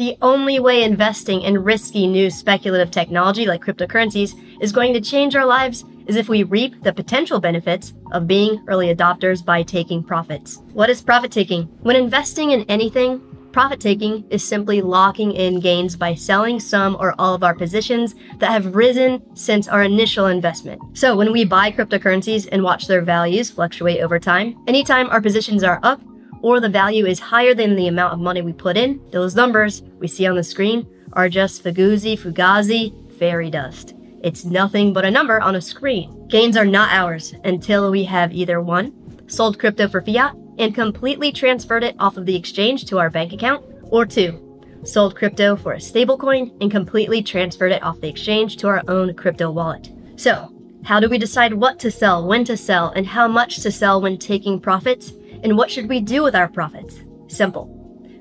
The only way investing in risky new speculative technology like cryptocurrencies is going to change our lives is if we reap the potential benefits of being early adopters by taking profits. What is profit taking? When investing in anything, Profit taking is simply locking in gains by selling some or all of our positions that have risen since our initial investment. So when we buy cryptocurrencies and watch their values fluctuate over time, anytime our positions are up or the value is higher than the amount of money we put in, those numbers we see on the screen are just Fuguzi Fugazi fairy dust. It's nothing but a number on a screen. Gains are not ours until we have either one, sold crypto for fiat, and completely transferred it off of the exchange to our bank account, or two, sold crypto for a stablecoin and completely transferred it off the exchange to our own crypto wallet. So, how do we decide what to sell, when to sell, and how much to sell when taking profits? And what should we do with our profits? Simple.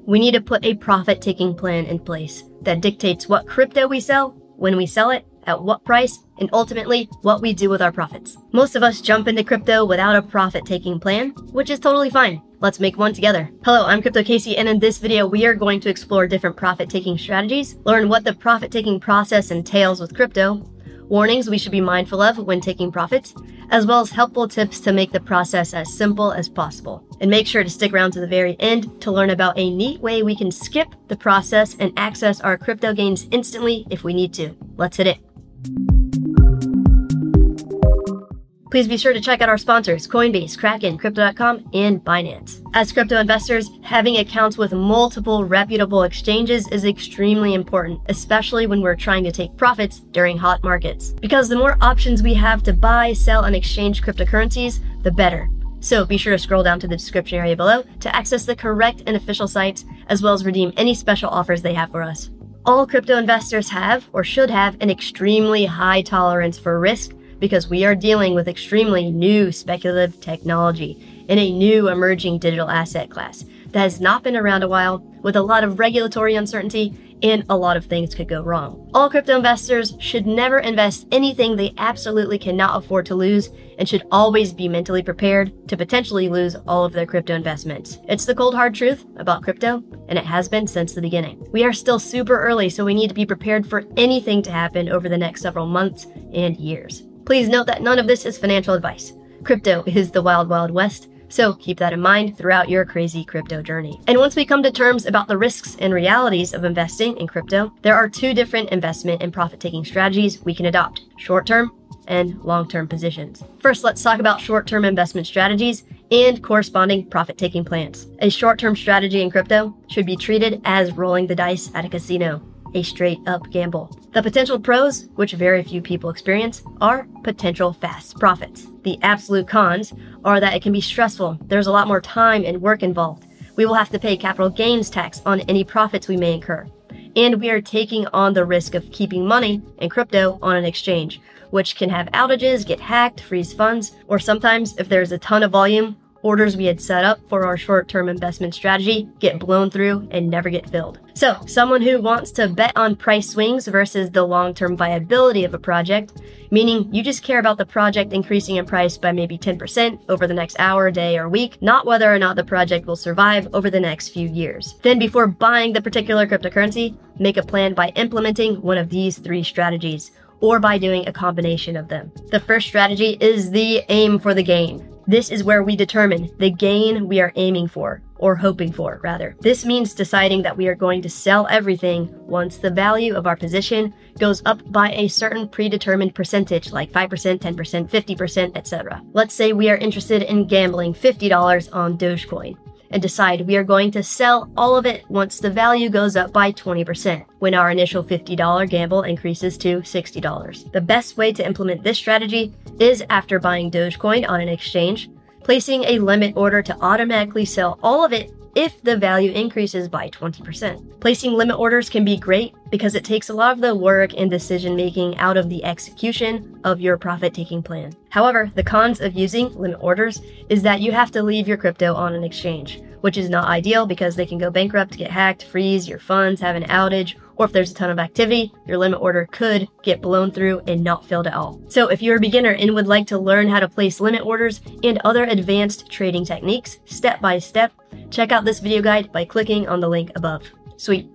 We need to put a profit taking plan in place that dictates what crypto we sell, when we sell it, at what price, and ultimately what we do with our profits. Most of us jump into crypto without a profit taking plan, which is totally fine. Let's make one together. Hello, I'm Crypto Casey, and in this video, we are going to explore different profit taking strategies, learn what the profit taking process entails with crypto, warnings we should be mindful of when taking profits, as well as helpful tips to make the process as simple as possible. And make sure to stick around to the very end to learn about a neat way we can skip the process and access our crypto gains instantly if we need to. Let's hit it. Please be sure to check out our sponsors, Coinbase, Kraken, Crypto.com, and Binance. As crypto investors, having accounts with multiple reputable exchanges is extremely important, especially when we're trying to take profits during hot markets. Because the more options we have to buy, sell, and exchange cryptocurrencies, the better. So be sure to scroll down to the description area below to access the correct and official sites, as well as redeem any special offers they have for us. All crypto investors have, or should have, an extremely high tolerance for risk because we are dealing with extremely new speculative technology in a new emerging digital asset class that has not been around a while with a lot of regulatory uncertainty and a lot of things could go wrong. All crypto investors should never invest anything they absolutely cannot afford to lose and should always be mentally prepared to potentially lose all of their crypto investments. It's the cold hard truth about crypto, and it has been since the beginning. We are still super early, so we need to be prepared for anything to happen over the next several months and years. Please note that none of this is financial advice. Crypto is the wild, wild west, so keep that in mind throughout your crazy crypto journey. And once we come to terms about the risks and realities of investing in crypto, there are two different investment and profit taking strategies we can adopt short term and long term positions. First, let's talk about short term investment strategies and corresponding profit taking plans. A short term strategy in crypto should be treated as rolling the dice at a casino a straight up gamble. The potential pros, which very few people experience, are potential fast profits. The absolute cons are that it can be stressful, there's a lot more time and work involved. We will have to pay capital gains tax on any profits we may incur. And we are taking on the risk of keeping money in crypto on an exchange, which can have outages, get hacked, freeze funds, or sometimes, if there's a ton of volume, orders we had set up for our short term investment strategy get blown through and never get filled. So, someone who wants to bet on price swings versus the long term viability of a project, meaning you just care about the project increasing in price by maybe 10% over the next hour, day, or week, not whether or not the project will survive over the next few years. Then, before buying the particular cryptocurrency, make a plan by implementing one of these three strategies or by doing a combination of them. The first strategy is the aim for the gain. This is where we determine the gain we are aiming for, or hoping for, rather. This means deciding that we are going to sell everything once the value of our position goes up by a certain predetermined percentage, like 5%, 10%, 50%, etc. Let's say we are interested in gambling $50 on Dogecoin and decide we are going to sell all of it once the value goes up by 20%, when our initial $50 gamble increases to $60. The best way to implement this strategy is after buying Dogecoin on an exchange, placing a limit order to automatically sell all of it if the value increases by 20%. Placing limit orders can be great because it takes a lot of the work and decision making out of the execution of your profit taking plan. However, the cons of using limit orders is that you have to leave your crypto on an exchange, which is not ideal because they can go bankrupt, get hacked, freeze your funds, have an outage, or if there's a ton of activity, your limit order could get blown through and not filled at all. So if you're a beginner and would like to learn how to place limit orders and other advanced trading techniques step by step, check out this video guide by clicking on the link above. Sweet.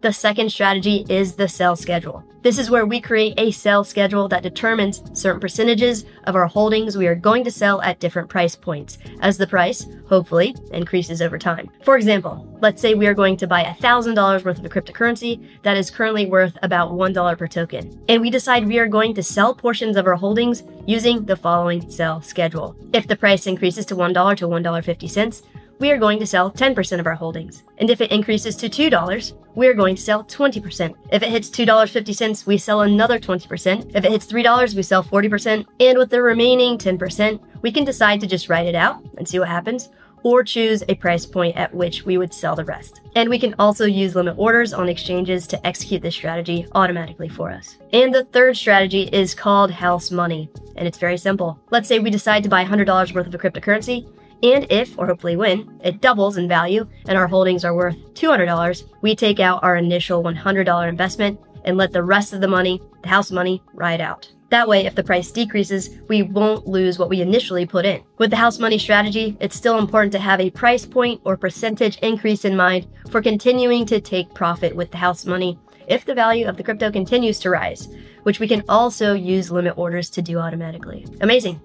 The second strategy is the sell schedule. This is where we create a sell schedule that determines certain percentages of our holdings we are going to sell at different price points as the price, hopefully, increases over time. For example, let's say we are going to buy $1,000 worth of a cryptocurrency that is currently worth about $1 per token. And we decide we are going to sell portions of our holdings using the following sell schedule. If the price increases to $1 to $1.50, we are going to sell 10% of our holdings. And if it increases to $2, we are going to sell 20%. If it hits $2.50, we sell another 20%. If it hits $3, we sell 40%. And with the remaining 10%, we can decide to just write it out and see what happens, or choose a price point at which we would sell the rest. And we can also use limit orders on exchanges to execute this strategy automatically for us. And the third strategy is called house money, and it's very simple. Let's say we decide to buy $100 worth of a cryptocurrency and if, or hopefully when, it doubles in value and our holdings are worth $200, we take out our initial $100 investment and let the rest of the money, the house money, ride out. That way, if the price decreases, we won't lose what we initially put in. With the house money strategy, it's still important to have a price point or percentage increase in mind for continuing to take profit with the house money if the value of the crypto continues to rise, which we can also use limit orders to do automatically. Amazing.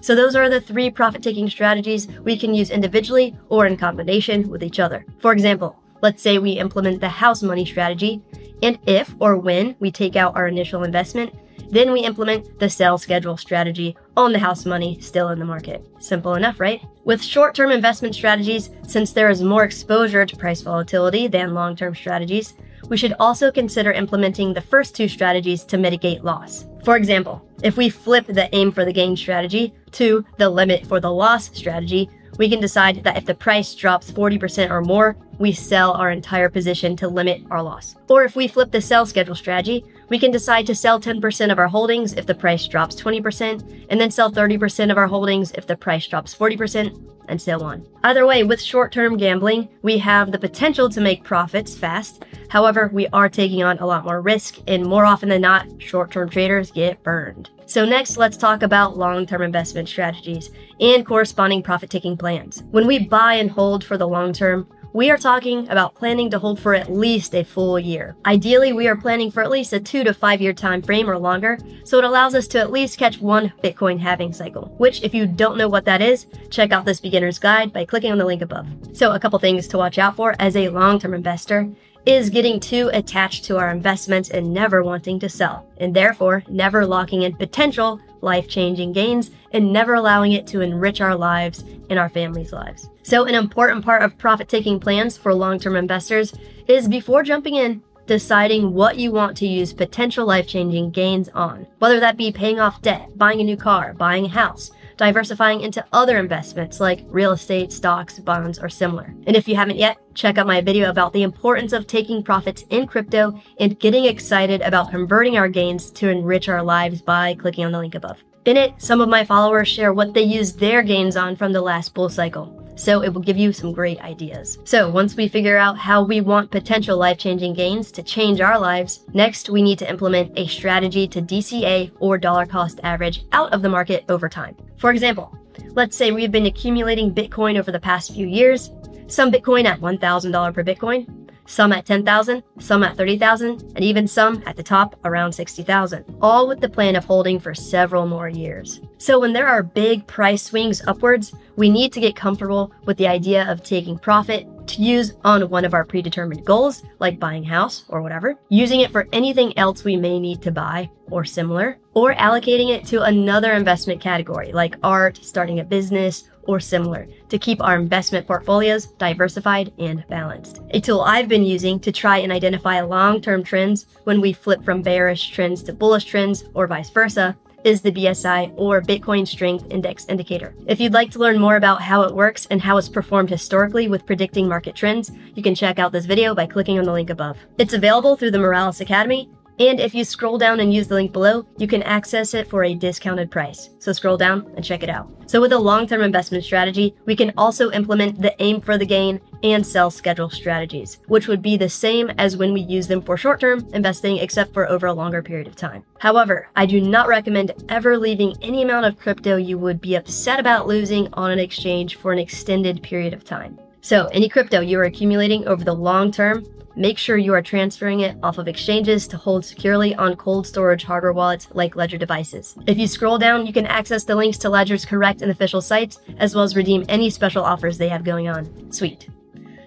So those are the three profit taking strategies we can use individually or in combination with each other. For example, let's say we implement the house money strategy, and if or when we take out our initial investment, then we implement the sell schedule strategy on the house money still in the market. Simple enough, right? With short term investment strategies, since there is more exposure to price volatility than long term strategies, we should also consider implementing the first two strategies to mitigate loss. For example, if we flip the aim for the gain strategy to the limit for the loss strategy, we can decide that if the price drops 40% or more, we sell our entire position to limit our loss. Or if we flip the sell schedule strategy, we can decide to sell 10% of our holdings if the price drops 20%, and then sell 30% of our holdings if the price drops 40%, and so on. Either way, with short term gambling, we have the potential to make profits fast. However, we are taking on a lot more risk, and more often than not, short term traders get burned. So, next, let's talk about long term investment strategies and corresponding profit taking plans. When we buy and hold for the long term, we are talking about planning to hold for at least a full year. Ideally, we are planning for at least a two to five year time frame or longer, so it allows us to at least catch one Bitcoin halving cycle, which if you don't know what that is, check out this beginner's guide by clicking on the link above. So a couple things to watch out for as a long-term investor is getting too attached to our investments and never wanting to sell, and therefore never locking in potential life changing gains and never allowing it to enrich our lives and our families' lives. So, an important part of profit taking plans for long term investors is before jumping in, deciding what you want to use potential life changing gains on, whether that be paying off debt, buying a new car, buying a house, diversifying into other investments like real estate, stocks, bonds, or similar. And if you haven't yet, check out my video about the importance of taking profits in crypto and getting excited about converting our gains to enrich our lives by clicking on the link above. In it, some of my followers share what they used their gains on from the last bull cycle so it will give you some great ideas. So once we figure out how we want potential life changing gains to change our lives, next we need to implement a strategy to DCA or dollar cost average out of the market over time. For example, let's say we've been accumulating Bitcoin over the past few years, some Bitcoin at $1,000 per Bitcoin, some at 10,000, some at 30,000, and even some at the top around 60,000, all with the plan of holding for several more years. So when there are big price swings upwards, we need to get comfortable with the idea of taking profit to use on one of our predetermined goals, like buying a house or whatever, using it for anything else we may need to buy or similar, or allocating it to another investment category like art, starting a business, or similar to keep our investment portfolios diversified and balanced. A tool I've been using to try and identify long term trends when we flip from bearish trends to bullish trends or vice versa is the BSI or Bitcoin Strength Index Indicator. If you'd like to learn more about how it works and how it's performed historically with predicting market trends, you can check out this video by clicking on the link above. It's available through the Moralis Academy and if you scroll down and use the link below, you can access it for a discounted price. So scroll down and check it out. So with a long-term investment strategy, we can also implement the aim for the gain and sell schedule strategies, which would be the same as when we use them for short-term investing except for over a longer period of time. However, I do not recommend ever leaving any amount of crypto you would be upset about losing on an exchange for an extended period of time. So, any crypto you are accumulating over the long term make sure you are transferring it off of exchanges to hold securely on cold storage hardware wallets like Ledger devices. If you scroll down, you can access the links to Ledger's correct and official sites, as well as redeem any special offers they have going on. Sweet.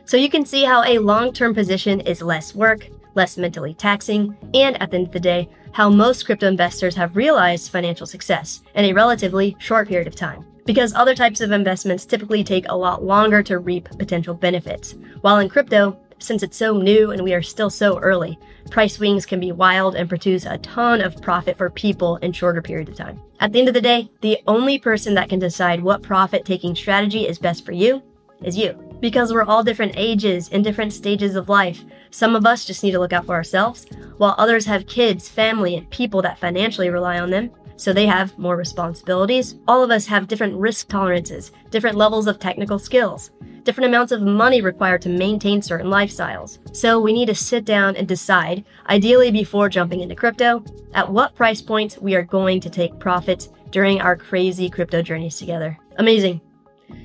So you can see how a long term position is less work, less mentally taxing, and at the end of the day, how most crypto investors have realized financial success in a relatively short period of time. Because other types of investments typically take a lot longer to reap potential benefits. While in crypto, since it's so new and we are still so early, price swings can be wild and produce a ton of profit for people in shorter periods of time. At the end of the day, the only person that can decide what profit taking strategy is best for you is you. Because we're all different ages and different stages of life. Some of us just need to look out for ourselves, while others have kids, family, and people that financially rely on them, so they have more responsibilities. All of us have different risk tolerances, different levels of technical skills, different amounts of money required to maintain certain lifestyles. So we need to sit down and decide, ideally before jumping into crypto, at what price points we are going to take profits during our crazy crypto journeys together. Amazing.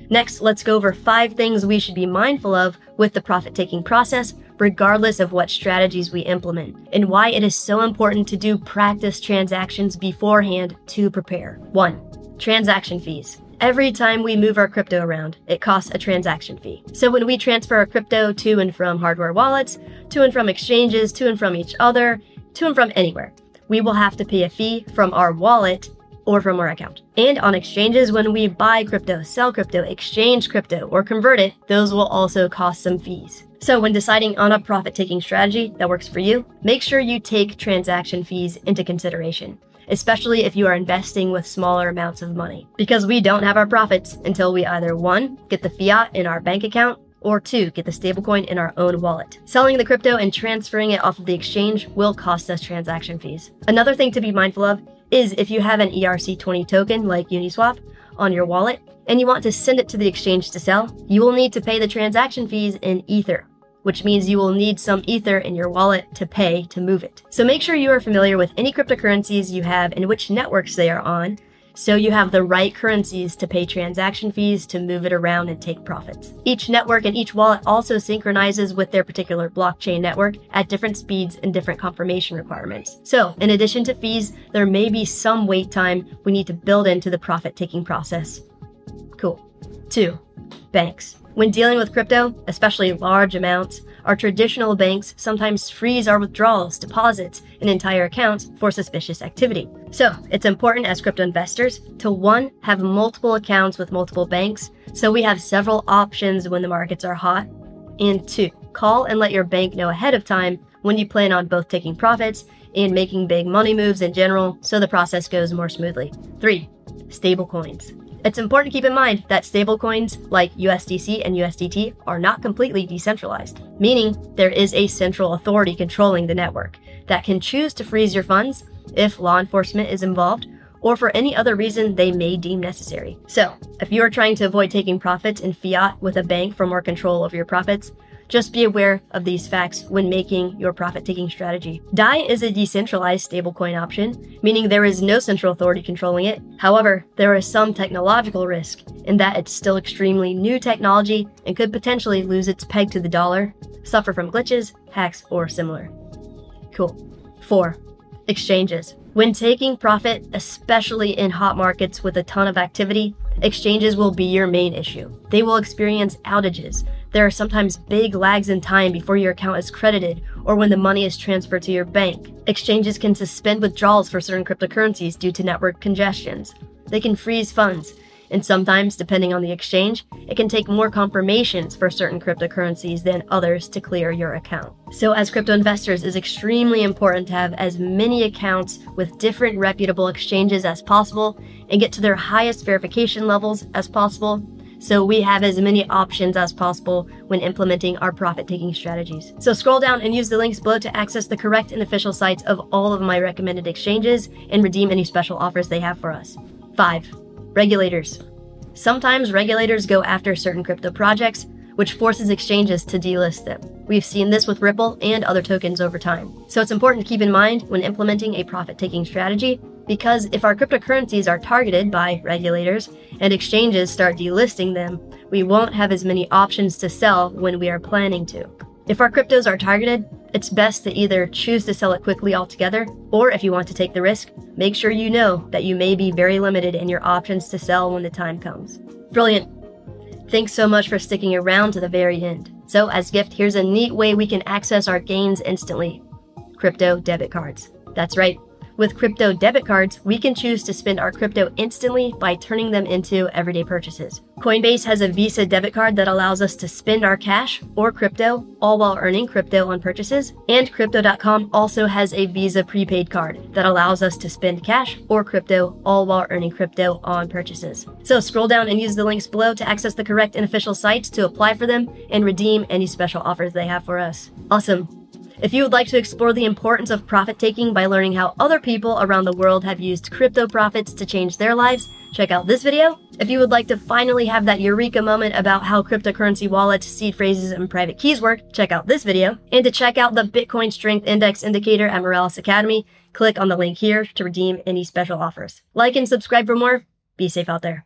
Next, let's go over five things we should be mindful of with the profit taking process, regardless of what strategies we implement, and why it is so important to do practice transactions beforehand to prepare. 1. Transaction fees. Every time we move our crypto around, it costs a transaction fee. So when we transfer our crypto to and from hardware wallets, to and from exchanges, to and from each other, to and from anywhere, we will have to pay a fee from our wallet or from our account. And on exchanges, when we buy crypto, sell crypto, exchange crypto, or convert it, those will also cost some fees. So, when deciding on a profit taking strategy that works for you, make sure you take transaction fees into consideration, especially if you are investing with smaller amounts of money. Because we don't have our profits until we either 1. get the fiat in our bank account, or 2. get the stablecoin in our own wallet. Selling the crypto and transferring it off of the exchange will cost us transaction fees. Another thing to be mindful of is if you have an ERC20 token like Uniswap on your wallet and you want to send it to the exchange to sell, you will need to pay the transaction fees in Ether, which means you will need some Ether in your wallet to pay to move it. So make sure you are familiar with any cryptocurrencies you have and which networks they are on so you have the right currencies to pay transaction fees to move it around and take profits. Each network and each wallet also synchronizes with their particular blockchain network at different speeds and different confirmation requirements. So, in addition to fees, there may be some wait time we need to build into the profit taking process. Cool. 2. Banks. When dealing with crypto, especially large amounts, our traditional banks sometimes freeze our withdrawals, deposits, and entire accounts for suspicious activity. So, it's important as crypto investors to one, have multiple accounts with multiple banks, so we have several options when the markets are hot, and two, call and let your bank know ahead of time when you plan on both taking profits and making big money moves in general so the process goes more smoothly. Three, stablecoins. It's important to keep in mind that stablecoins like USDC and USDT are not completely decentralized, meaning there is a central authority controlling the network that can choose to freeze your funds if law enforcement is involved or for any other reason they may deem necessary. So, if you are trying to avoid taking profits in fiat with a bank for more control over your profits, just be aware of these facts when making your profit taking strategy. DAI is a decentralized stablecoin option, meaning there is no central authority controlling it. However, there is some technological risk in that it's still extremely new technology and could potentially lose its peg to the dollar, suffer from glitches, hacks, or similar. Cool. 4. Exchanges. When taking profit, especially in hot markets with a ton of activity, exchanges will be your main issue. They will experience outages, there are sometimes big lags in time before your account is credited or when the money is transferred to your bank. Exchanges can suspend withdrawals for certain cryptocurrencies due to network congestions. They can freeze funds, and sometimes, depending on the exchange, it can take more confirmations for certain cryptocurrencies than others to clear your account. So, as crypto investors, it's extremely important to have as many accounts with different reputable exchanges as possible and get to their highest verification levels as possible so we have as many options as possible when implementing our profit taking strategies. So scroll down and use the links below to access the correct and official sites of all of my recommended exchanges and redeem any special offers they have for us. 5. Regulators. Sometimes regulators go after certain crypto projects, which forces exchanges to delist them. We've seen this with Ripple and other tokens over time. So it's important to keep in mind when implementing a profit taking strategy because if our cryptocurrencies are targeted by regulators and exchanges start delisting them, we won't have as many options to sell when we are planning to. If our cryptos are targeted, it's best to either choose to sell it quickly altogether, or if you want to take the risk, make sure you know that you may be very limited in your options to sell when the time comes. Brilliant. Thanks so much for sticking around to the very end. So, as gift, here's a neat way we can access our gains instantly crypto debit cards. That's right. With crypto debit cards, we can choose to spend our crypto instantly by turning them into everyday purchases. Coinbase has a Visa debit card that allows us to spend our cash or crypto, all while earning crypto on purchases. And Crypto.com also has a Visa prepaid card that allows us to spend cash or crypto, all while earning crypto on purchases. So scroll down and use the links below to access the correct and official sites to apply for them and redeem any special offers they have for us. Awesome. If you would like to explore the importance of profit taking by learning how other people around the world have used crypto profits to change their lives, check out this video. If you would like to finally have that eureka moment about how cryptocurrency wallets, seed phrases, and private keys work, check out this video. And to check out the Bitcoin Strength Index indicator at Moralis Academy, click on the link here to redeem any special offers. Like and subscribe for more. Be safe out there.